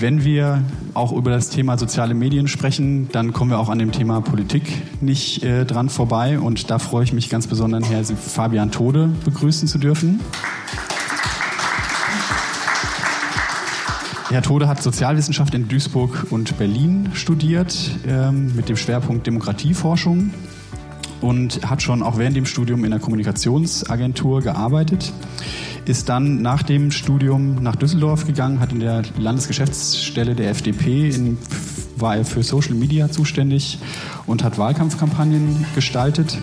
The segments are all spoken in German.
Wenn wir auch über das Thema soziale Medien sprechen, dann kommen wir auch an dem Thema Politik nicht äh, dran vorbei. Und da freue ich mich ganz besonders, Herr Fabian Tode begrüßen zu dürfen. Herr Tode hat Sozialwissenschaft in Duisburg und Berlin studiert ähm, mit dem Schwerpunkt Demokratieforschung und hat schon auch während dem Studium in der Kommunikationsagentur gearbeitet. Ist dann nach dem Studium nach Düsseldorf gegangen, hat in der Landesgeschäftsstelle der FDP in, war er für Social Media zuständig und hat Wahlkampfkampagnen gestaltet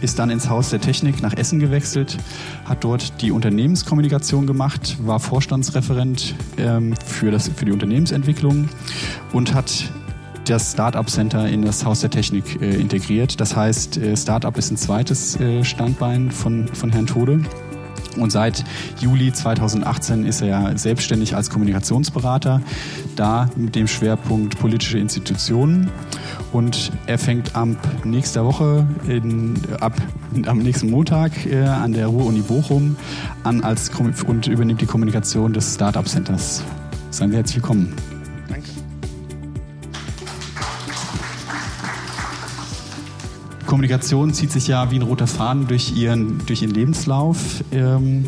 ist dann ins Haus der Technik nach Essen gewechselt, hat dort die Unternehmenskommunikation gemacht, war Vorstandsreferent ähm, für, das, für die Unternehmensentwicklung und hat das Startup Center in das Haus der Technik äh, integriert. Das heißt, äh, Startup ist ein zweites äh, Standbein von, von Herrn Tode. Und seit Juli 2018 ist er selbstständig als Kommunikationsberater, da mit dem Schwerpunkt politische Institutionen. Und er fängt ab nächster Woche, in, ab, am nächsten Montag äh, an der Ruhr-Uni Bochum an als, und übernimmt die Kommunikation des Startup Centers. Seien Sie herzlich willkommen. Kommunikation zieht sich ja wie ein roter Faden durch Ihren, durch ihren Lebenslauf. Ähm,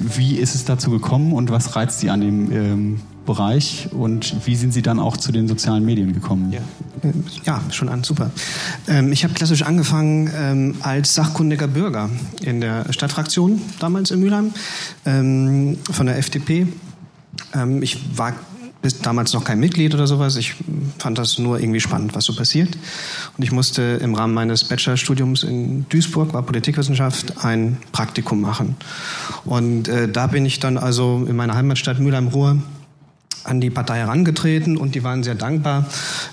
wie ist es dazu gekommen und was reizt Sie an dem ähm, Bereich und wie sind Sie dann auch zu den sozialen Medien gekommen? Ja, ja schon an, super. Ähm, ich habe klassisch angefangen ähm, als sachkundiger Bürger in der Stadtfraktion damals in Mülheim ähm, von der FDP. Ähm, ich war bis damals noch kein Mitglied oder sowas. Ich fand das nur irgendwie spannend, was so passiert. Und ich musste im Rahmen meines Bachelorstudiums in Duisburg, war Politikwissenschaft, ein Praktikum machen. Und äh, da bin ich dann also in meiner Heimatstadt Mülheim-Ruhr an die Partei herangetreten und die waren sehr dankbar,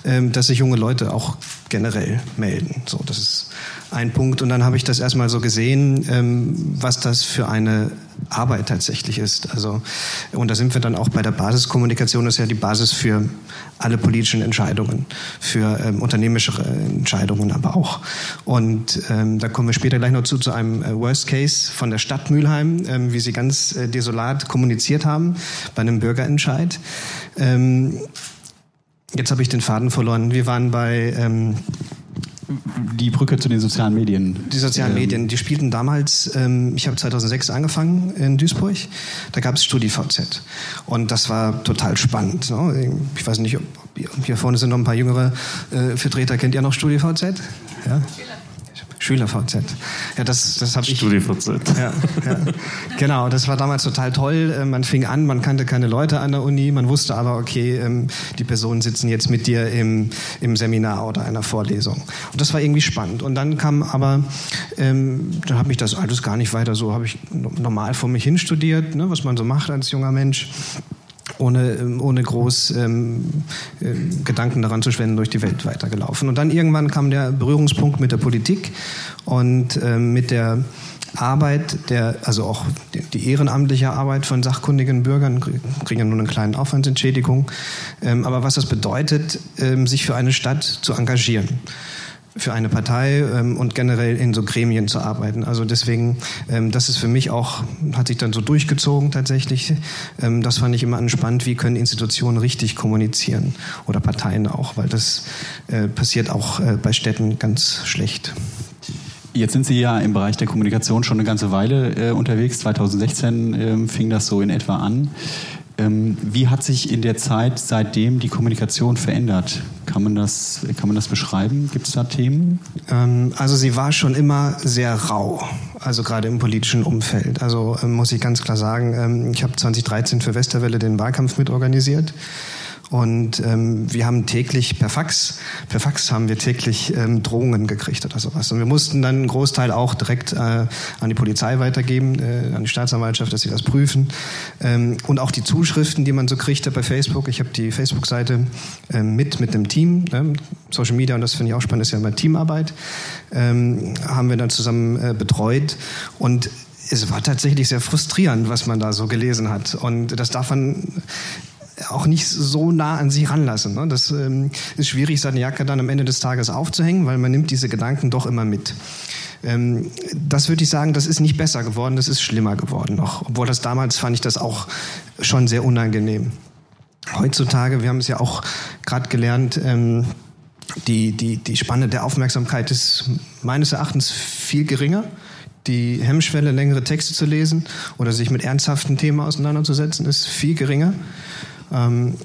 ähm, dass sich junge Leute auch generell melden. So, das ist ein Punkt. Und dann habe ich das erstmal so gesehen, ähm, was das für eine Arbeit tatsächlich ist. Also, und da sind wir dann auch bei der Basiskommunikation, das ist ja die Basis für alle politischen Entscheidungen, für ähm, unternehmerische Entscheidungen aber auch. Und ähm, da kommen wir später gleich noch zu, zu einem äh, Worst Case von der Stadt Mülheim, ähm, wie sie ganz äh, desolat kommuniziert haben bei einem Bürgerentscheid. Ähm, jetzt habe ich den Faden verloren. Wir waren bei ähm, die Brücke zu den sozialen Medien. Die sozialen ähm, Medien, die spielten damals, ähm, ich habe 2006 angefangen in Duisburg, da gab es StudiVZ und das war total spannend. Ne? Ich weiß nicht, ob, hier vorne sind noch ein paar jüngere äh, Vertreter, kennt ihr noch StudiVZ? Ja? SchülerVZ. Ja, das, das habe ich. StudiVZ. Ja, ja, genau, das war damals total toll. Äh, man fing an, man kannte keine Leute an der Uni, man wusste aber, okay, ähm, die Personen sitzen jetzt mit dir im, im Seminar oder einer Vorlesung. Und das war irgendwie spannend. Und dann kam aber, ähm, dann habe ich das alles gar nicht weiter so, habe ich normal vor mich hin studiert, ne, was man so macht als junger Mensch ohne, ähm, ohne groß ähm, äh, Gedanken daran zu schwenden, durch die Welt weitergelaufen. Und dann irgendwann kam der Berührungspunkt mit der Politik und ähm, mit der Arbeit, der, also auch die, die, ehrenamtliche Arbeit von sachkundigen Bürgern, kriegen ja nur eine kleine Aufwandsentschädigung, ähm, aber was das bedeutet, ähm, sich für eine Stadt zu engagieren für eine Partei ähm, und generell in so Gremien zu arbeiten. Also deswegen, ähm, das ist für mich auch, hat sich dann so durchgezogen tatsächlich. Ähm, das fand ich immer anspannt, wie können Institutionen richtig kommunizieren oder Parteien auch, weil das äh, passiert auch äh, bei Städten ganz schlecht. Jetzt sind Sie ja im Bereich der Kommunikation schon eine ganze Weile äh, unterwegs. 2016 ähm, fing das so in etwa an. Ähm, wie hat sich in der Zeit seitdem die Kommunikation verändert? Kann man das, kann man das beschreiben? Gibt es da Themen? Ähm, also sie war schon immer sehr rau, also gerade im politischen Umfeld. Also ähm, muss ich ganz klar sagen, ich habe 2013 für Westerwelle den Wahlkampf mitorganisiert. Und ähm, wir haben täglich per Fax, per Fax haben wir täglich ähm, Drohungen gekriegt oder sowas. Und wir mussten dann einen Großteil auch direkt äh, an die Polizei weitergeben, äh, an die Staatsanwaltschaft, dass sie das prüfen. Ähm, und auch die Zuschriften, die man so kriegte bei Facebook. Ich habe die Facebook-Seite äh, mit mit dem Team, ne? Social Media und das finde ich auch spannend, ist ja immer Teamarbeit, ähm, haben wir dann zusammen äh, betreut und es war tatsächlich sehr frustrierend, was man da so gelesen hat. Und das darf man auch nicht so nah an sie ranlassen. Ne? Das ähm, ist schwierig, seine Jacke dann am Ende des Tages aufzuhängen, weil man nimmt diese Gedanken doch immer mit. Ähm, das würde ich sagen, das ist nicht besser geworden, das ist schlimmer geworden noch. Obwohl das damals fand ich das auch schon sehr unangenehm. heutzutage, wir haben es ja auch gerade gelernt, ähm, die, die, die Spanne der Aufmerksamkeit ist meines Erachtens viel geringer. Die Hemmschwelle, längere Texte zu lesen oder sich mit ernsthaften Themen auseinanderzusetzen, ist viel geringer. Ähm,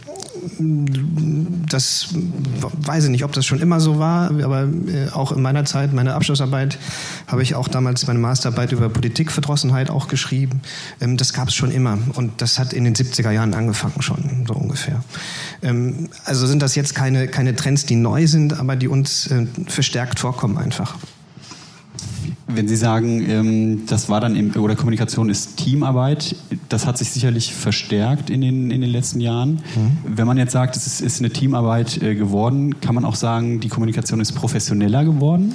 das weiß ich nicht, ob das schon immer so war, aber äh, auch in meiner Zeit, meine Abschlussarbeit, habe ich auch damals meine Masterarbeit über Politikverdrossenheit auch geschrieben. Ähm, das gab es schon immer und das hat in den 70er Jahren angefangen schon, so ungefähr. Ähm, also sind das jetzt keine, keine Trends, die neu sind, aber die uns äh, verstärkt vorkommen einfach. Wenn Sie sagen, ähm, das war dann im, oder Kommunikation ist Teamarbeit, das hat sich sicherlich verstärkt in den, in den letzten Jahren. Mhm. Wenn man jetzt sagt, es ist, ist eine Teamarbeit äh, geworden, kann man auch sagen, die Kommunikation ist professioneller geworden?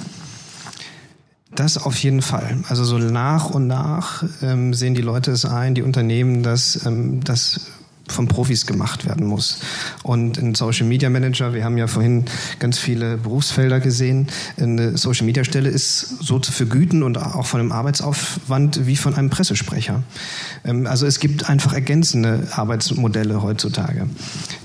Das auf jeden Fall. Also so nach und nach ähm, sehen die Leute es ein, die Unternehmen, dass ähm, das von Profis gemacht werden muss. Und ein Social Media Manager, wir haben ja vorhin ganz viele Berufsfelder gesehen, eine Social Media Stelle ist so zu vergüten und auch von einem Arbeitsaufwand wie von einem Pressesprecher. Ähm, also es gibt einfach ergänzende Arbeitsmodelle heutzutage.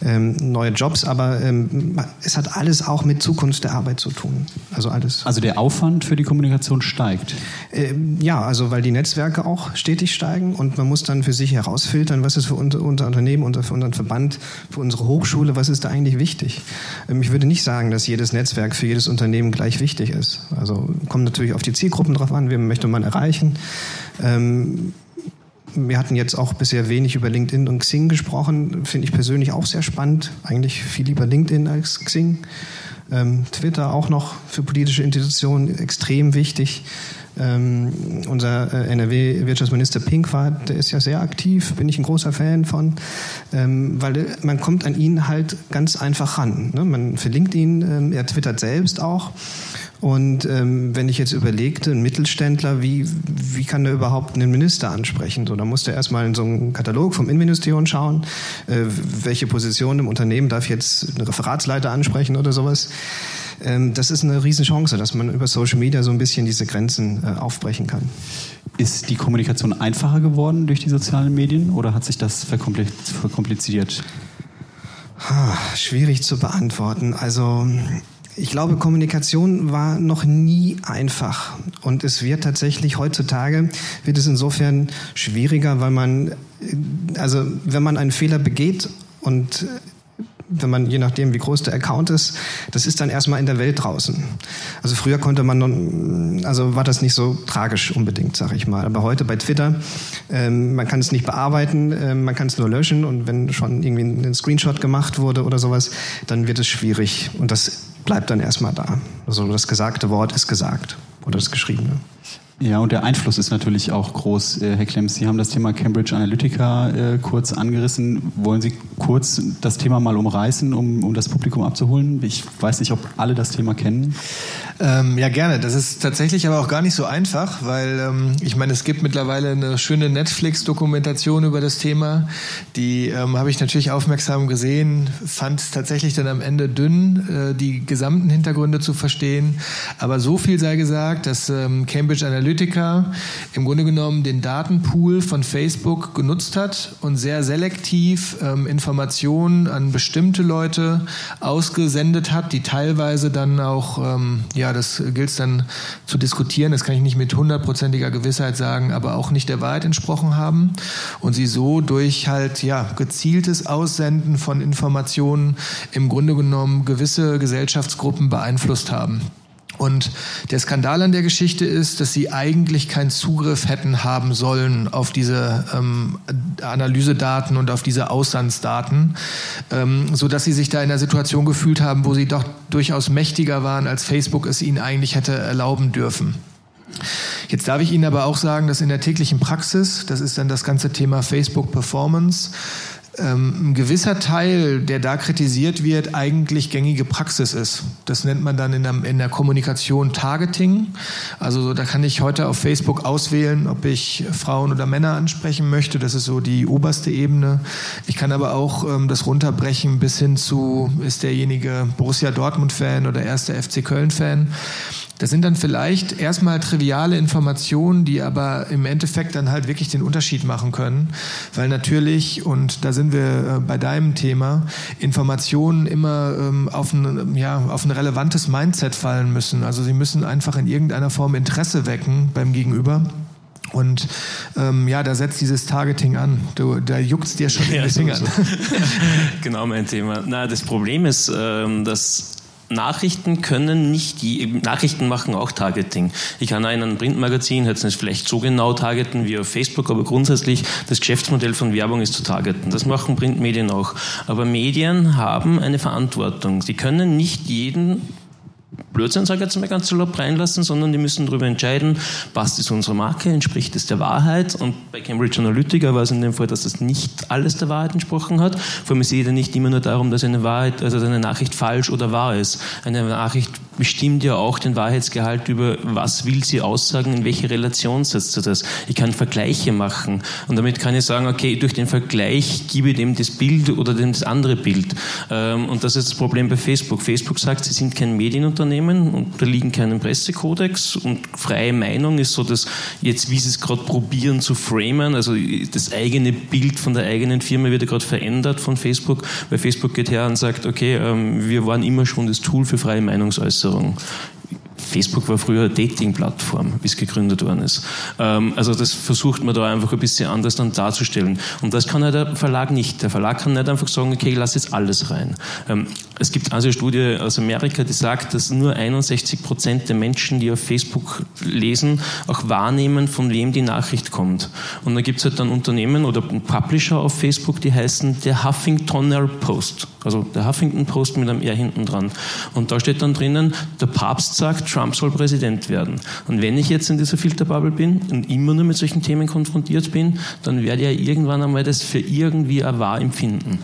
Ähm, neue Jobs, aber ähm, es hat alles auch mit Zukunft der Arbeit zu tun. Also alles. Also der Aufwand für die Kommunikation steigt? Ja, also weil die Netzwerke auch stetig steigen und man muss dann für sich herausfiltern, was ist für unser Unternehmen Unternehmen, unser, für unseren Verband, für unsere Hochschule, was ist da eigentlich wichtig? Ähm, ich würde nicht sagen, dass jedes Netzwerk für jedes Unternehmen gleich wichtig ist. Also kommt natürlich auf die Zielgruppen drauf an, wen möchte man erreichen. Ähm, wir hatten jetzt auch bisher wenig über LinkedIn und Xing gesprochen. Finde ich persönlich auch sehr spannend. Eigentlich viel lieber LinkedIn als Xing. Ähm, Twitter auch noch für politische Institutionen extrem wichtig. Ähm, unser äh, NRW-Wirtschaftsminister Pinkwart, der ist ja sehr aktiv, bin ich ein großer Fan von, ähm, weil man kommt an ihn halt ganz einfach ran. Ne? Man verlinkt ihn, ähm, er twittert selbst auch. Und ähm, wenn ich jetzt überlegte, ein Mittelständler, wie, wie kann der überhaupt einen Minister ansprechen? So, da muss der erstmal in so einen Katalog vom Innenministerium schauen, äh, welche Position im Unternehmen darf jetzt ein Referatsleiter ansprechen oder sowas. Ähm, das ist eine Riesenchance, dass man über Social Media so ein bisschen diese Grenzen äh, aufbrechen kann. Ist die Kommunikation einfacher geworden durch die sozialen Medien oder hat sich das verkompliziert? schwierig zu beantworten. Also ich glaube, Kommunikation war noch nie einfach. Und es wird tatsächlich heutzutage, wird es insofern schwieriger, weil man, äh, also wenn man einen Fehler begeht und wenn man, je nachdem, wie groß der Account ist, das ist dann erstmal in der Welt draußen. Also früher konnte man, also war das nicht so tragisch unbedingt, sag ich mal. Aber heute bei Twitter, ähm, man kann es nicht bearbeiten, äh, man kann es nur löschen und wenn schon irgendwie ein Screenshot gemacht wurde oder sowas, dann wird es schwierig und das bleibt dann erstmal da. Also das gesagte Wort ist gesagt oder das geschriebene. Ja, und der Einfluss ist natürlich auch groß, äh, Herr Klemms. Sie haben das Thema Cambridge Analytica äh, kurz angerissen. Wollen Sie kurz das Thema mal umreißen, um, um das Publikum abzuholen? Ich weiß nicht, ob alle das Thema kennen. Ähm, ja, gerne. Das ist tatsächlich aber auch gar nicht so einfach, weil ähm, ich meine, es gibt mittlerweile eine schöne Netflix-Dokumentation über das Thema. Die ähm, habe ich natürlich aufmerksam gesehen, fand es tatsächlich dann am Ende dünn, äh, die gesamten Hintergründe zu verstehen. Aber so viel sei gesagt, dass ähm, Cambridge Analytica im Grunde genommen den Datenpool von Facebook genutzt hat und sehr selektiv ähm, Informationen an bestimmte Leute ausgesendet hat, die teilweise dann auch, ähm, ja, das gilt es dann zu diskutieren, das kann ich nicht mit hundertprozentiger Gewissheit sagen, aber auch nicht der Wahrheit entsprochen haben und sie so durch halt, ja, gezieltes Aussenden von Informationen im Grunde genommen gewisse Gesellschaftsgruppen beeinflusst haben. Und der Skandal an der Geschichte ist, dass sie eigentlich keinen Zugriff hätten haben sollen auf diese ähm, Analysedaten und auf diese Auslandsdaten, ähm, so dass sie sich da in der Situation gefühlt haben, wo sie doch durchaus mächtiger waren, als Facebook es ihnen eigentlich hätte erlauben dürfen. Jetzt darf ich Ihnen aber auch sagen, dass in der täglichen Praxis, das ist dann das ganze Thema Facebook Performance, ähm, ein gewisser Teil, der da kritisiert wird, eigentlich gängige Praxis ist. Das nennt man dann in der, in der Kommunikation Targeting. Also da kann ich heute auf Facebook auswählen, ob ich Frauen oder Männer ansprechen möchte. Das ist so die oberste Ebene. Ich kann aber auch ähm, das runterbrechen bis hin zu, ist derjenige Borussia Dortmund-Fan oder erster FC Köln-Fan. Das sind dann vielleicht erstmal triviale Informationen, die aber im Endeffekt dann halt wirklich den Unterschied machen können, weil natürlich, und da sind wir äh, bei deinem Thema, Informationen immer ähm, auf, ein, ja, auf ein relevantes Mindset fallen müssen. Also sie müssen einfach in irgendeiner Form Interesse wecken beim Gegenüber. Und ähm, ja, da setzt dieses Targeting an. Du, da juckt's dir schon in den Fingern. genau mein Thema. Na, das Problem ist, ähm, dass Nachrichten können nicht, die Nachrichten machen auch Targeting. Ich kann einen Printmagazin jetzt nicht vielleicht so genau targeten wie auf Facebook, aber grundsätzlich das Geschäftsmodell von Werbung ist zu targeten. Das machen Printmedien auch. Aber Medien haben eine Verantwortung. Sie können nicht jeden Blödsinn, sage ich jetzt mal ganz salopp, reinlassen, sondern die müssen darüber entscheiden, passt es unserer Marke, entspricht es der Wahrheit. Und bei Cambridge Analytica war es in dem Fall, dass das nicht alles der Wahrheit entsprochen hat. Vor allem es geht ja nicht immer nur darum, dass eine Wahrheit, also eine Nachricht falsch oder wahr ist. Eine Nachricht bestimmt ja auch den Wahrheitsgehalt über, was will sie aussagen, in welche Relation setzt sie das. Ich kann Vergleiche machen und damit kann ich sagen, okay, durch den Vergleich gebe ich dem das Bild oder dem das andere Bild. Ähm, und das ist das Problem bei Facebook. Facebook sagt, sie sind kein Medienunternehmen, unterliegen keinem Pressekodex und freie Meinung ist so, dass jetzt, wie sie es gerade probieren zu framen, also das eigene Bild von der eigenen Firma wird ja gerade verändert von Facebook, weil Facebook geht her und sagt, okay, ähm, wir waren immer schon das Tool für freie Meinungsäußerung. Begeisterung. Facebook war früher eine Dating-Plattform, wie es gegründet worden ist. Ähm, also das versucht man da einfach ein bisschen anders dann darzustellen. Und das kann ja der Verlag nicht. Der Verlag kann nicht einfach sagen, okay, ich lasse jetzt alles rein. Ähm, es gibt also eine Studie aus Amerika, die sagt, dass nur 61 Prozent der Menschen, die auf Facebook lesen, auch wahrnehmen, von wem die Nachricht kommt. Und da gibt es halt dann Unternehmen oder Publisher auf Facebook, die heißen der Huffingtoner Post. Also der Huffington Post mit einem R hinten dran. Und da steht dann drinnen, der Papst sagt, Trump soll Präsident werden. Und wenn ich jetzt in dieser Filterbubble bin und immer nur mit solchen Themen konfrontiert bin, dann werde ich ja irgendwann einmal das für irgendwie wahr empfinden.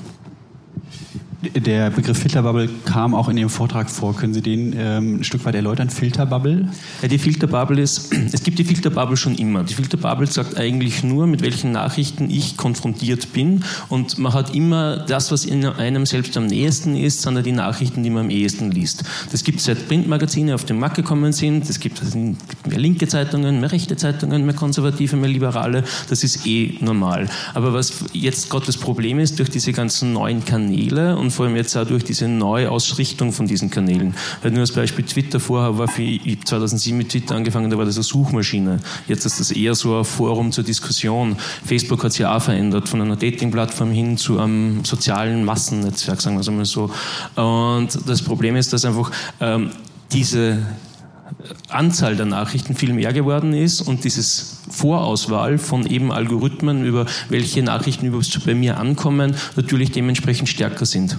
Der Begriff Filterbubble kam auch in Ihrem Vortrag vor. Können Sie den ähm, ein Stück weit erläutern? Filterbubble? Ja, die Filterbubble ist, es gibt die Filterbubble schon immer. Die Filterbubble sagt eigentlich nur, mit welchen Nachrichten ich konfrontiert bin. Und man hat immer das, was in einem selbst am nächsten ist, sondern die Nachrichten, die man am ehesten liest. Das gibt es seit Printmagazine auf den Markt gekommen sind. Es gibt mehr linke Zeitungen, mehr rechte Zeitungen, mehr konservative, mehr liberale. Das ist eh normal. Aber was jetzt das Problem ist, durch diese ganzen neuen Kanäle und vor allem jetzt auch durch diese Neuausrichtung von diesen Kanälen. Weil nur als Beispiel Twitter vorher war, für, ich 2007 mit Twitter angefangen, da war das eine Suchmaschine. Jetzt ist das eher so ein Forum zur Diskussion. Facebook hat sich auch verändert, von einer Dating-Plattform hin zu einem sozialen Massennetzwerk, sagen wir es einmal so. Und das Problem ist, dass einfach ähm, diese Anzahl der Nachrichten viel mehr geworden ist und dieses Vorauswahl von eben Algorithmen über welche Nachrichten überhaupt bei mir ankommen, natürlich dementsprechend stärker sind.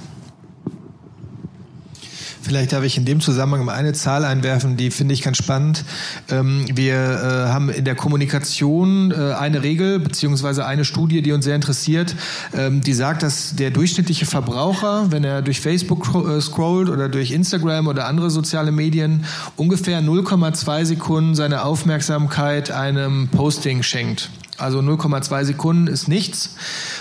Vielleicht darf ich in dem Zusammenhang mal eine Zahl einwerfen, die finde ich ganz spannend. Ähm, wir äh, haben in der Kommunikation äh, eine Regel beziehungsweise eine Studie, die uns sehr interessiert, ähm, die sagt, dass der durchschnittliche Verbraucher, wenn er durch Facebook äh, scrollt oder durch Instagram oder andere soziale Medien, ungefähr 0,2 Sekunden seine Aufmerksamkeit einem Posting schenkt. Also 0,2 Sekunden ist nichts.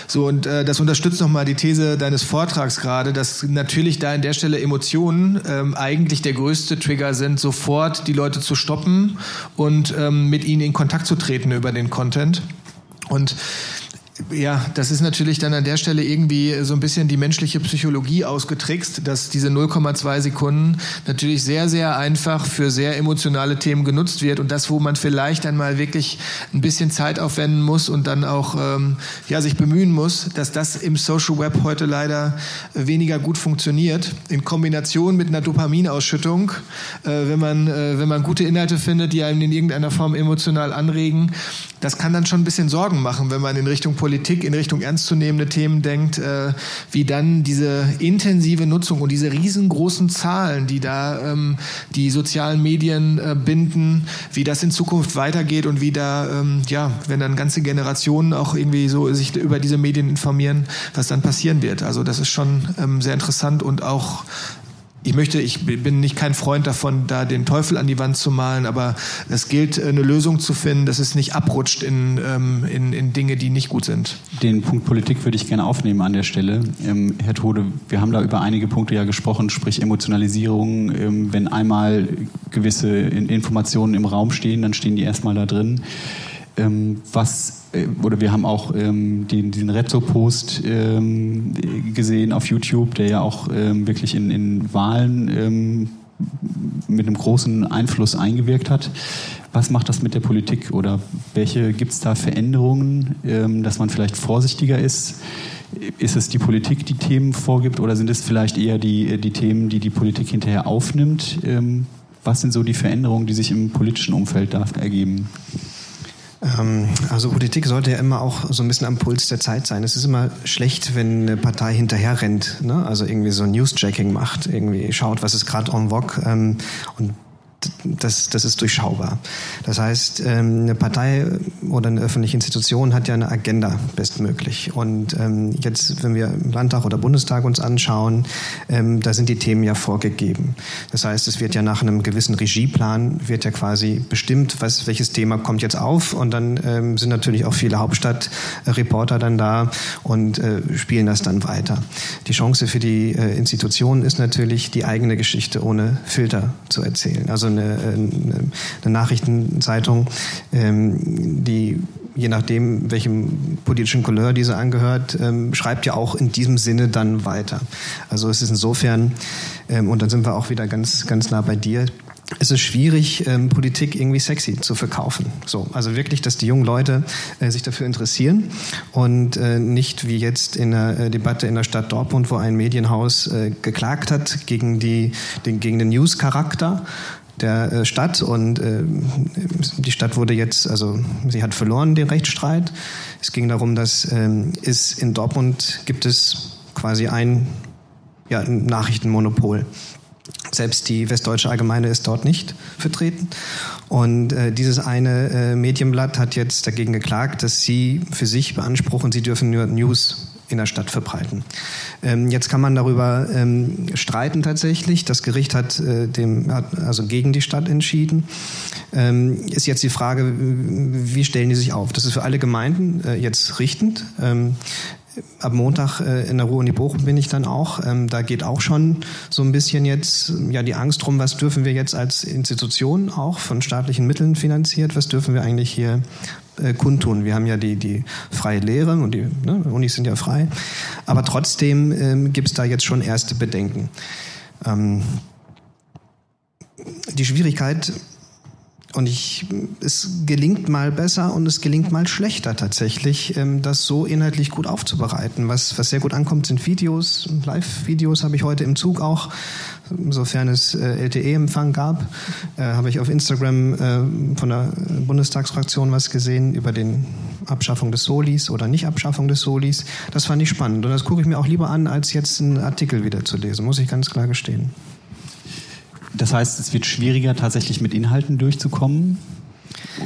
So, und äh, das unterstützt nochmal die These deines Vortrags gerade, dass natürlich da an der Stelle Emotionen ähm, eigentlich der größte Trigger sind, sofort die Leute zu stoppen und ähm, mit ihnen in Kontakt zu treten über den Content. Und ja, das ist natürlich dann an der Stelle irgendwie so ein bisschen die menschliche Psychologie ausgetrickst, dass diese 0,2 Sekunden natürlich sehr, sehr einfach für sehr emotionale Themen genutzt wird und das, wo man vielleicht einmal wirklich ein bisschen Zeit aufwenden muss und dann auch ähm, ja, sich bemühen muss, dass das im Social Web heute leider weniger gut funktioniert. In Kombination mit einer Dopaminausschüttung, äh, wenn, man, äh, wenn man gute Inhalte findet, die einem in irgendeiner Form emotional anregen, das kann dann schon ein bisschen Sorgen machen, wenn man in Richtung Politik, in Richtung ernstzunehmende Themen denkt, äh, wie dann diese intensive Nutzung und diese riesengroßen Zahlen, die da ähm, die sozialen Medien äh, binden, wie das in Zukunft weitergeht und wie da, ähm, ja, wenn dann ganze Generationen auch irgendwie so sich über diese Medien informieren, was dann passieren wird. Also das ist schon ähm, sehr interessant und auch ich möchte, ich bin nicht kein Freund davon, da den Teufel an die Wand zu malen, aber es gilt, eine Lösung zu finden, dass es nicht abrutscht in, ähm, in, in Dinge, die nicht gut sind. Den Punkt Politik würde ich gerne aufnehmen an der Stelle. Ähm, Herr Tode, wir haben da über einige Punkte ja gesprochen, sprich Emotionalisierung. Ähm, wenn einmal gewisse Informationen im Raum stehen, dann stehen die erstmal da drin. Ähm, was äh, oder wir haben auch ähm, den, diesen Rezzo-Post ähm, gesehen auf YouTube, der ja auch ähm, wirklich in, in Wahlen ähm, mit einem großen Einfluss eingewirkt hat. Was macht das mit der Politik oder welche gibt es da Veränderungen, ähm, dass man vielleicht vorsichtiger ist? Ist es die Politik, die Themen vorgibt oder sind es vielleicht eher die, die Themen, die die Politik hinterher aufnimmt? was sind so die Veränderungen, die sich im politischen Umfeld da ergeben? Ähm, also Politik sollte ja immer auch so ein bisschen am Puls der Zeit sein. Es ist immer schlecht, wenn eine Partei hinterher rennt, ne? also irgendwie so News-Checking macht, irgendwie schaut, was ist gerade en vogue ähm, und das, das ist durchschaubar. Das heißt, ähm, eine Partei oder eine öffentliche Institution hat ja eine Agenda bestmöglich. Und ähm, jetzt, wenn wir Landtag oder Bundestag uns anschauen, ähm, da sind die Themen ja vorgegeben. Das heißt, es wird ja nach einem gewissen Regieplan wird ja quasi bestimmt, was, welches Thema kommt jetzt auf. Und dann sind natürlich auch viele Hauptstadtreporter dann da und äh, spielen das dann weiter. Die Chance für die äh, Institutionen ist natürlich, die eigene Geschichte ohne Filter zu erzählen. Also eine, eine, Nachrichtenzeitung, ähm, die je nachdem, welchem politischen Couleur diese angehört, ähm, schreibt ja auch in diesem Sinne dann weiter. Also es ist insofern, ähm, und dann sind wir auch wieder ganz, ganz nah bei dir, es ist schwierig, ähm, Politik irgendwie sexy zu verkaufen. So, also wirklich, dass die jungen Leute äh, sich dafür interessieren und äh, nicht wie jetzt in der äh, Debatte in der Stadt Dortmund, wo ein Medienhaus äh, geklagt hat gegen die, den, gegen den News-Charakter der äh, Stadt und äh, die Stadt wurde jetzt, also sie hat verloren den Rechtsstreit. Es ging darum, dass ähm, es in Dortmund gibt es quasi ein, ja, ein Nachrichtenmonopol. Selbst die Westdeutsche Allgemeine ist dort nicht vertreten. Und äh, dieses eine äh, Medienblatt hat jetzt dagegen geklagt, dass sie für sich beanspruchen, sie dürfen nur News in der Stadt verbreiten. Ähm, jetzt kann man darüber ähm, streiten tatsächlich. Das Gericht hat, äh, dem, hat also gegen die Stadt entschieden. Ähm, ist jetzt die Frage, wie stellen die sich auf? Das ist für alle Gemeinden äh, jetzt richtend. Ähm, ab Montag äh, in der Ruhe und die Bochum bin ich dann auch. Ähm, da geht auch schon so ein bisschen jetzt ja die Angst drum, was dürfen wir jetzt als Institution auch von staatlichen Mitteln finanziert, was dürfen wir eigentlich hier äh, kundtun. Wir haben ja die, die freie Lehre und die ne, Unis sind ja frei. Aber trotzdem ähm, gibt es da jetzt schon erste Bedenken. Ähm, die Schwierigkeit und ich, es gelingt mal besser und es gelingt mal schlechter tatsächlich, ähm, das so inhaltlich gut aufzubereiten. Was, was sehr gut ankommt, sind Videos. Live-Videos habe ich heute im Zug auch. Sofern es äh, LTE-Empfang gab, äh, habe ich auf Instagram äh, von der Bundestagsfraktion was gesehen über den Abschaffung des Solis oder Nicht-Abschaffung des Solis. Das fand ich spannend und das gucke ich mir auch lieber an, als jetzt einen Artikel wieder zu lesen, muss ich ganz klar gestehen. Das heißt, es wird schwieriger, tatsächlich mit Inhalten durchzukommen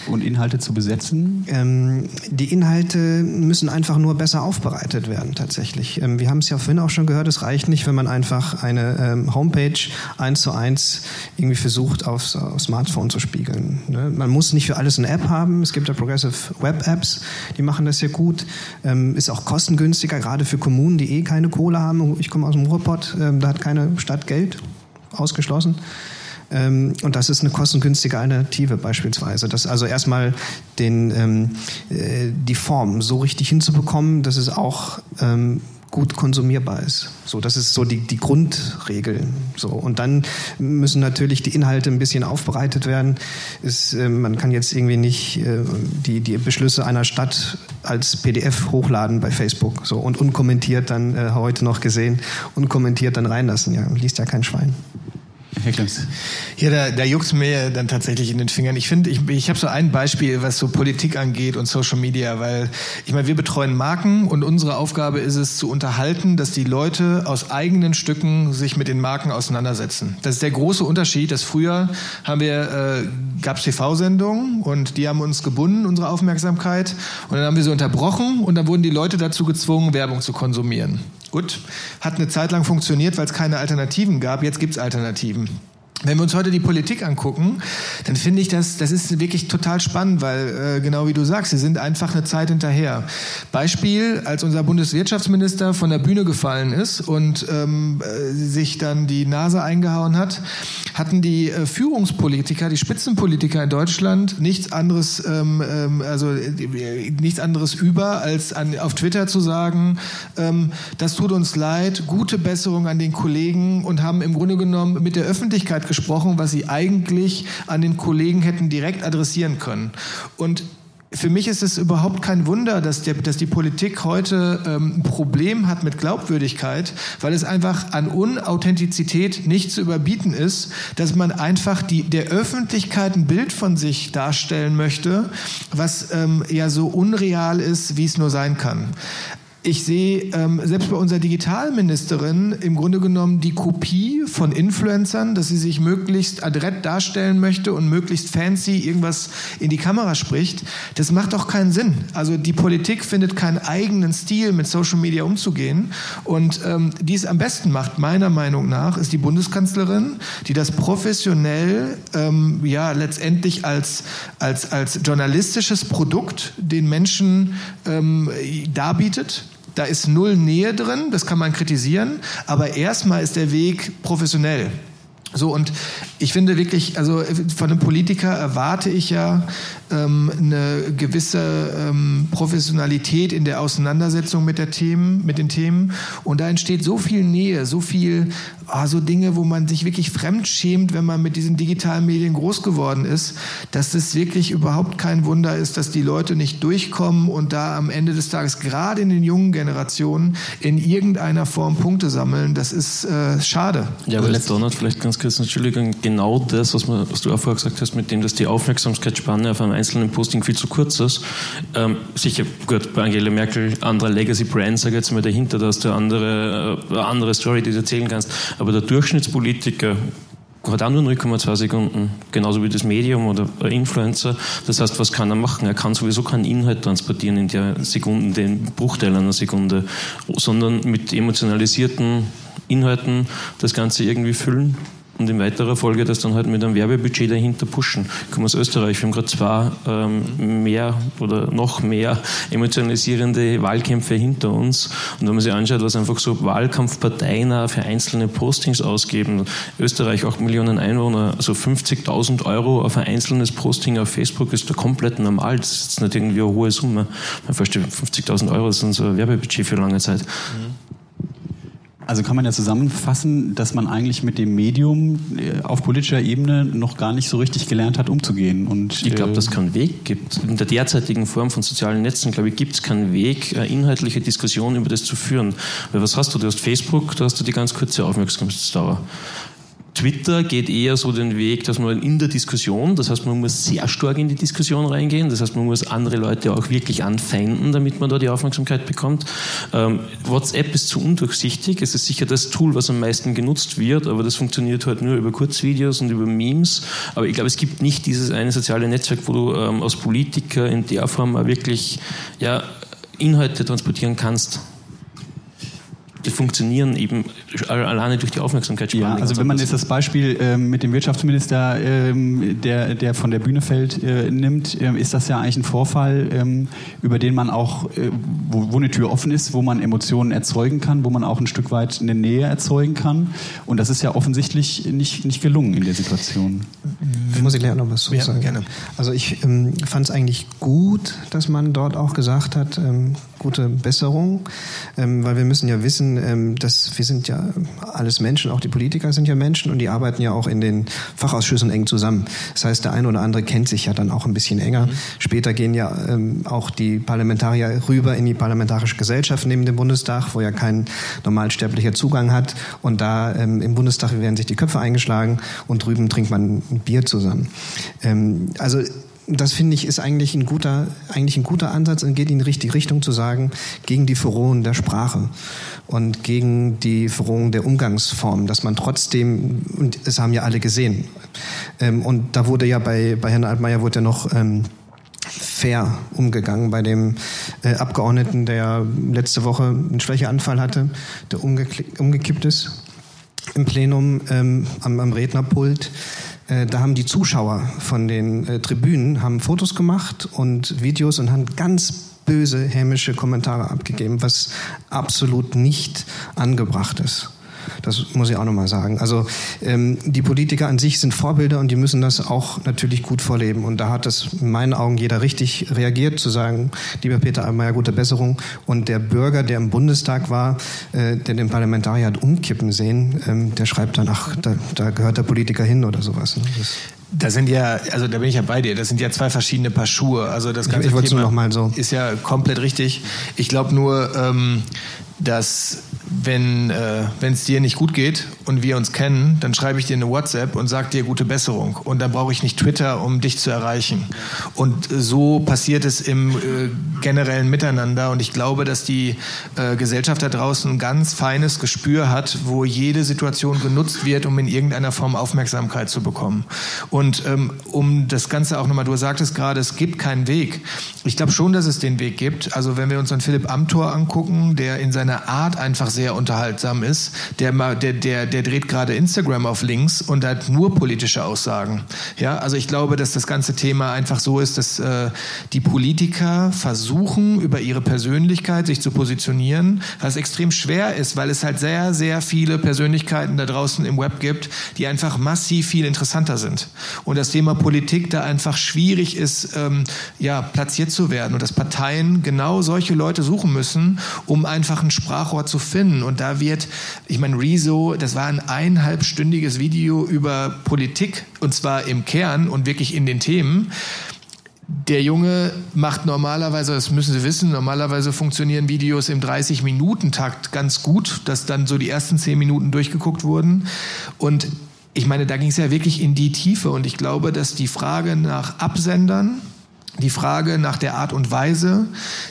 und Inhalte zu besetzen? Ähm, die Inhalte müssen einfach nur besser aufbereitet werden, tatsächlich. Ähm, wir haben es ja vorhin auch schon gehört, es reicht nicht, wenn man einfach eine ähm, Homepage eins zu eins irgendwie versucht, aufs, aufs Smartphone zu spiegeln. Ne? Man muss nicht für alles eine App haben. Es gibt ja Progressive Web Apps, die machen das sehr gut. Ähm, ist auch kostengünstiger, gerade für Kommunen, die eh keine Kohle haben. Ich komme aus dem Ruhrpott, ähm, da hat keine Stadt Geld ausgeschlossen. Ähm, und das ist eine kostengünstige Alternative beispielsweise. Das also erstmal den, ähm, äh, die Form so richtig hinzubekommen, dass es auch ähm, gut konsumierbar ist. So, das ist so die, die Grundregel. So, und dann müssen natürlich die Inhalte ein bisschen aufbereitet werden. Ist, äh, man kann jetzt irgendwie nicht äh, die, die Beschlüsse einer Stadt als PDF hochladen bei Facebook so, und unkommentiert dann äh, heute noch gesehen, unkommentiert dann reinlassen. Ja, liest ja kein Schwein. Ja, da, da juckt es mir dann tatsächlich in den Fingern. Ich finde, ich, ich habe so ein Beispiel, was so Politik angeht und Social Media, weil ich meine, wir betreuen Marken und unsere Aufgabe ist es zu unterhalten, dass die Leute aus eigenen Stücken sich mit den Marken auseinandersetzen. Das ist der große Unterschied, dass früher haben wir, äh, gab es TV-Sendungen und die haben uns gebunden, unsere Aufmerksamkeit, und dann haben wir sie unterbrochen und dann wurden die Leute dazu gezwungen, Werbung zu konsumieren. Gut, hat eine Zeit lang funktioniert, weil es keine Alternativen gab. Jetzt gibt es Alternativen. Wenn wir uns heute die Politik angucken, dann finde ich das, das ist wirklich total spannend, weil äh, genau wie du sagst, sie sind einfach eine Zeit hinterher. Beispiel, als unser Bundeswirtschaftsminister von der Bühne gefallen ist und ähm, äh, sich dann die Nase eingehauen hat, hatten die äh, Führungspolitiker, die Spitzenpolitiker in Deutschland nichts anderes, ähm, ähm, also äh, nichts anderes über, als an, auf Twitter zu sagen, ähm, das tut uns leid, gute Besserung an den Kollegen und haben im Grunde genommen mit der Öffentlichkeit gesprochen, was sie eigentlich an den Kollegen hätten direkt adressieren können. Und für mich ist es überhaupt kein Wunder, dass, der, dass die Politik heute ähm, ein Problem hat mit Glaubwürdigkeit, weil es einfach an Unauthentizität nicht zu überbieten ist, dass man einfach die, der Öffentlichkeit ein Bild von sich darstellen möchte, was ähm, ja so unreal ist, wie es nur sein kann ich sehe ähm, selbst bei unserer Digitalministerin im Grunde genommen die Kopie von Influencern, dass sie sich möglichst adrett darstellen möchte und möglichst fancy irgendwas in die Kamera spricht. Das macht doch keinen Sinn. Also die Politik findet keinen eigenen Stil, mit Social Media umzugehen. Und ähm, die es am besten macht, meiner Meinung nach, ist die Bundeskanzlerin, die das professionell, ähm, ja, letztendlich als, als, als journalistisches Produkt den Menschen ähm, darbietet da ist null Nähe drin, das kann man kritisieren, aber erstmal ist der Weg professionell. So, und ich finde wirklich, also von einem Politiker erwarte ich ja ähm, eine gewisse ähm, Professionalität in der Auseinandersetzung mit, der Themen, mit den Themen. Und da entsteht so viel Nähe, so viel, ah, so Dinge, wo man sich wirklich fremd schämt, wenn man mit diesen digitalen Medien groß geworden ist, dass es wirklich überhaupt kein Wunder ist, dass die Leute nicht durchkommen und da am Ende des Tages, gerade in den jungen Generationen, in irgendeiner Form Punkte sammeln. Das ist äh, schade. Ja, aber Donald, vielleicht ganz kurz, Entschuldigung, genau das, was, man, was du auch vorher gesagt hast, mit dem, dass die Aufmerksamkeitsspanne auf einem einzelnen Posting viel zu kurz ist. Ähm, sicher, gut, bei Angela Merkel, anderer Legacy-Brand, sage ich jetzt mal dahinter, da hast du andere, äh, andere Story, die du erzählen kannst. Aber der Durchschnittspolitiker hat auch nur 0,2 Sekunden, genauso wie das Medium oder Influencer. Das heißt, was kann er machen? Er kann sowieso keinen Inhalt transportieren in der Sekunde, den Bruchteil einer Sekunde, sondern mit emotionalisierten Inhalten das Ganze irgendwie füllen und in weiterer Folge das dann halt mit einem Werbebudget dahinter pushen. Kommen aus Österreich, wir haben gerade zwei ähm, mehr oder noch mehr emotionalisierende Wahlkämpfe hinter uns. Und wenn man sich anschaut, was einfach so Wahlkampfparteien für einzelne Postings ausgeben, Österreich 8 Millionen Einwohner, also 50.000 Euro auf ein einzelnes Posting auf Facebook ist da komplett normal. Das ist jetzt nicht irgendwie eine hohe Summe. Man versteht, 50.000 Euro ist unser Werbebudget für lange Zeit. Mhm. Also kann man ja zusammenfassen, dass man eigentlich mit dem Medium äh, auf politischer Ebene noch gar nicht so richtig gelernt hat, umzugehen. Und, ich glaube, dass es keinen Weg gibt. In der derzeitigen Form von sozialen Netzen, glaube ich, gibt es keinen Weg, eine inhaltliche Diskussion über das zu führen. Weil was hast du? Du hast Facebook, da hast du die ganz kurze Aufmerksamkeitsdauer. Twitter geht eher so den Weg, dass man in der Diskussion, das heißt, man muss sehr stark in die Diskussion reingehen, das heißt, man muss andere Leute auch wirklich anfeinden, damit man da die Aufmerksamkeit bekommt. Ähm, WhatsApp ist zu undurchsichtig, es ist sicher das Tool, was am meisten genutzt wird, aber das funktioniert halt nur über Kurzvideos und über Memes. Aber ich glaube, es gibt nicht dieses eine soziale Netzwerk, wo du ähm, als Politiker in der Form auch wirklich ja, Inhalte transportieren kannst die funktionieren eben alleine durch die Aufmerksamkeit. Ja, also wenn man jetzt das Beispiel ähm, mit dem Wirtschaftsminister, ähm, der, der von der Bühne fällt, äh, nimmt, äh, ist das ja eigentlich ein Vorfall, ähm, über den man auch, äh, wo, wo eine Tür offen ist, wo man Emotionen erzeugen kann, wo man auch ein Stück weit eine Nähe erzeugen kann. Und das ist ja offensichtlich nicht, nicht gelungen in der Situation. Ich muss ich gleich noch was zu ja, sagen. Gerne. Also ich ähm, fand es eigentlich gut, dass man dort auch gesagt hat, ähm, gute Besserung, ähm, weil wir müssen ja wissen, ähm, dass wir sind ja alles Menschen, auch die Politiker sind ja Menschen und die arbeiten ja auch in den Fachausschüssen eng zusammen. Das heißt, der eine oder andere kennt sich ja dann auch ein bisschen enger. Mhm. Später gehen ja ähm, auch die Parlamentarier rüber in die parlamentarische Gesellschaft neben dem Bundestag, wo ja kein normalsterblicher Zugang hat. Und da ähm, im Bundestag werden sich die Köpfe eingeschlagen und drüben trinkt man ein Bier zusammen. Ähm, also das finde ich ist eigentlich ein guter, eigentlich ein guter Ansatz und geht in die richtige Richtung zu sagen, gegen die Verrohung der Sprache und gegen die Verrohung der Umgangsform, dass man trotzdem, und es haben ja alle gesehen, ähm, und da wurde ja bei, bei Herrn Altmaier wurde ja noch ähm, fair umgegangen bei dem äh, Abgeordneten, der letzte Woche einen Schwächeanfall hatte, der umgekippt ist im Plenum ähm, am, am Rednerpult. Äh, da haben die Zuschauer von den äh, Tribünen haben Fotos gemacht und Videos und haben ganz böse hämische Kommentare abgegeben, was absolut nicht angebracht ist. Das muss ich auch nochmal sagen. Also ähm, die Politiker an sich sind Vorbilder und die müssen das auch natürlich gut vorleben. Und da hat das in meinen Augen jeder richtig reagiert, zu sagen, lieber Peter Altmaier, gute Besserung. Und der Bürger, der im Bundestag war, äh, der den Parlamentarier hat umkippen sehen, ähm, der schreibt dann, ach, da, da, gehört der Politiker hin oder sowas. Ne? Das da sind ja, also da bin ich ja bei dir, das sind ja zwei verschiedene Paar Schuhe. Also das ganze ich, ich Thema noch mal so. ist ja komplett richtig. Ich glaube nur, ähm, dass wenn äh, es dir nicht gut geht und wir uns kennen, dann schreibe ich dir eine WhatsApp und sage dir gute Besserung. Und dann brauche ich nicht Twitter, um dich zu erreichen. Und so passiert es im äh, generellen Miteinander. Und ich glaube, dass die äh, Gesellschaft da draußen ein ganz feines Gespür hat, wo jede Situation genutzt wird, um in irgendeiner Form Aufmerksamkeit zu bekommen. Und ähm, um das Ganze auch nochmal, du sagtest gerade, es gibt keinen Weg. Ich glaube schon, dass es den Weg gibt. Also wenn wir uns einen Philipp Amthor angucken, der in seiner Art einfach sehr unterhaltsam ist, der, der, der, der dreht gerade Instagram auf links und hat nur politische Aussagen. Ja, also ich glaube, dass das ganze Thema einfach so ist, dass äh, die Politiker versuchen, über ihre Persönlichkeit sich zu positionieren, was extrem schwer ist, weil es halt sehr, sehr viele Persönlichkeiten da draußen im Web gibt, die einfach massiv viel interessanter sind. Und das Thema Politik da einfach schwierig ist, ähm, ja, platziert zu werden und dass Parteien genau solche Leute suchen müssen, um einfach ein Sprachrohr zu finden. Und da wird, ich meine, Rezo, das war ein eineinhalbstündiges Video über Politik und zwar im Kern und wirklich in den Themen. Der Junge macht normalerweise, das müssen Sie wissen, normalerweise funktionieren Videos im 30-Minuten-Takt ganz gut, dass dann so die ersten 10 Minuten durchgeguckt wurden. Und ich meine, da ging es ja wirklich in die Tiefe. Und ich glaube, dass die Frage nach Absendern, die Frage nach der Art und Weise,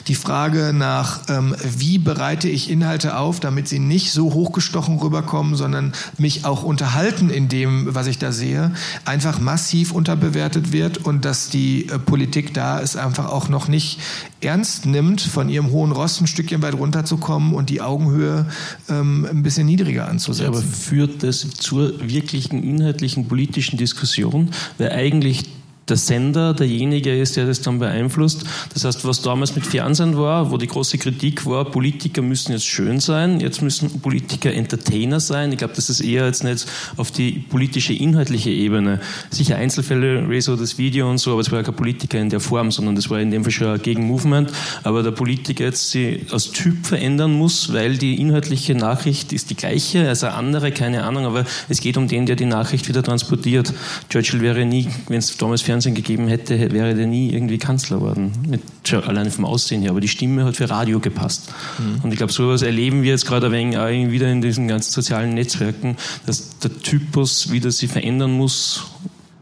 die Frage nach, ähm, wie bereite ich Inhalte auf, damit sie nicht so hochgestochen rüberkommen, sondern mich auch unterhalten in dem, was ich da sehe, einfach massiv unterbewertet wird und dass die äh, Politik da es einfach auch noch nicht ernst nimmt, von ihrem hohen Rost ein Stückchen weit runterzukommen und die Augenhöhe ähm, ein bisschen niedriger anzusetzen. aber führt das zur wirklichen inhaltlichen politischen Diskussion? Weil eigentlich der Sender derjenige ist, der das dann beeinflusst. Das heißt, was damals mit Fernsehen war, wo die große Kritik war, Politiker müssen jetzt schön sein, jetzt müssen Politiker Entertainer sein. Ich glaube, das ist eher jetzt nicht auf die politische, inhaltliche Ebene. Sicher Einzelfälle, Rezo, das Video und so, aber es war ja kein Politiker in der Form, sondern das war in dem Fall schon ein Gegenmovement. Aber der Politiker jetzt sich als Typ verändern muss, weil die inhaltliche Nachricht ist die gleiche, also andere, keine Ahnung, aber es geht um den, der die Nachricht wieder transportiert. Churchill wäre nie, wenn es damals Fernsehen Fernsehen gegeben hätte, wäre der nie irgendwie Kanzler geworden. Mit, alleine vom Aussehen her. Aber die Stimme hat für Radio gepasst. Mhm. Und ich glaube, sowas erleben wir jetzt gerade ein wenig wieder in diesen ganzen sozialen Netzwerken, dass der Typus wieder sich verändern muss,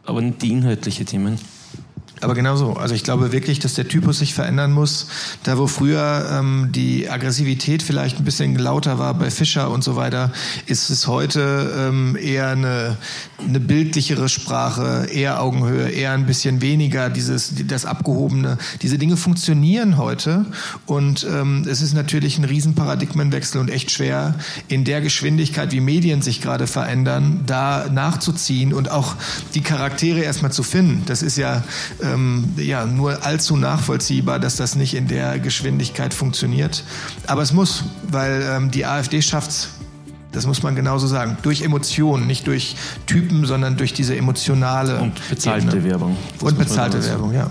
aber nicht die inhaltlichen Themen. Aber genau so. Also ich glaube wirklich, dass der Typus sich verändern muss. Da wo früher ähm, die Aggressivität vielleicht ein bisschen lauter war bei Fischer und so weiter, ist es heute ähm, eher eine, eine bildlichere Sprache, eher Augenhöhe, eher ein bisschen weniger dieses das abgehobene. Diese Dinge funktionieren heute und ähm, es ist natürlich ein Riesenparadigmenwechsel und echt schwer in der Geschwindigkeit, wie Medien sich gerade verändern, da nachzuziehen und auch die Charaktere erstmal zu finden. Das ist ja ähm, ja, nur allzu nachvollziehbar, dass das nicht in der Geschwindigkeit funktioniert. Aber es muss, weil ähm, die AfD schafft es. Das muss man genauso sagen. Durch Emotionen, nicht durch Typen, sondern durch diese emotionale. Und bezahlte Ebene. Werbung. Und bezahlte Werbung, ja.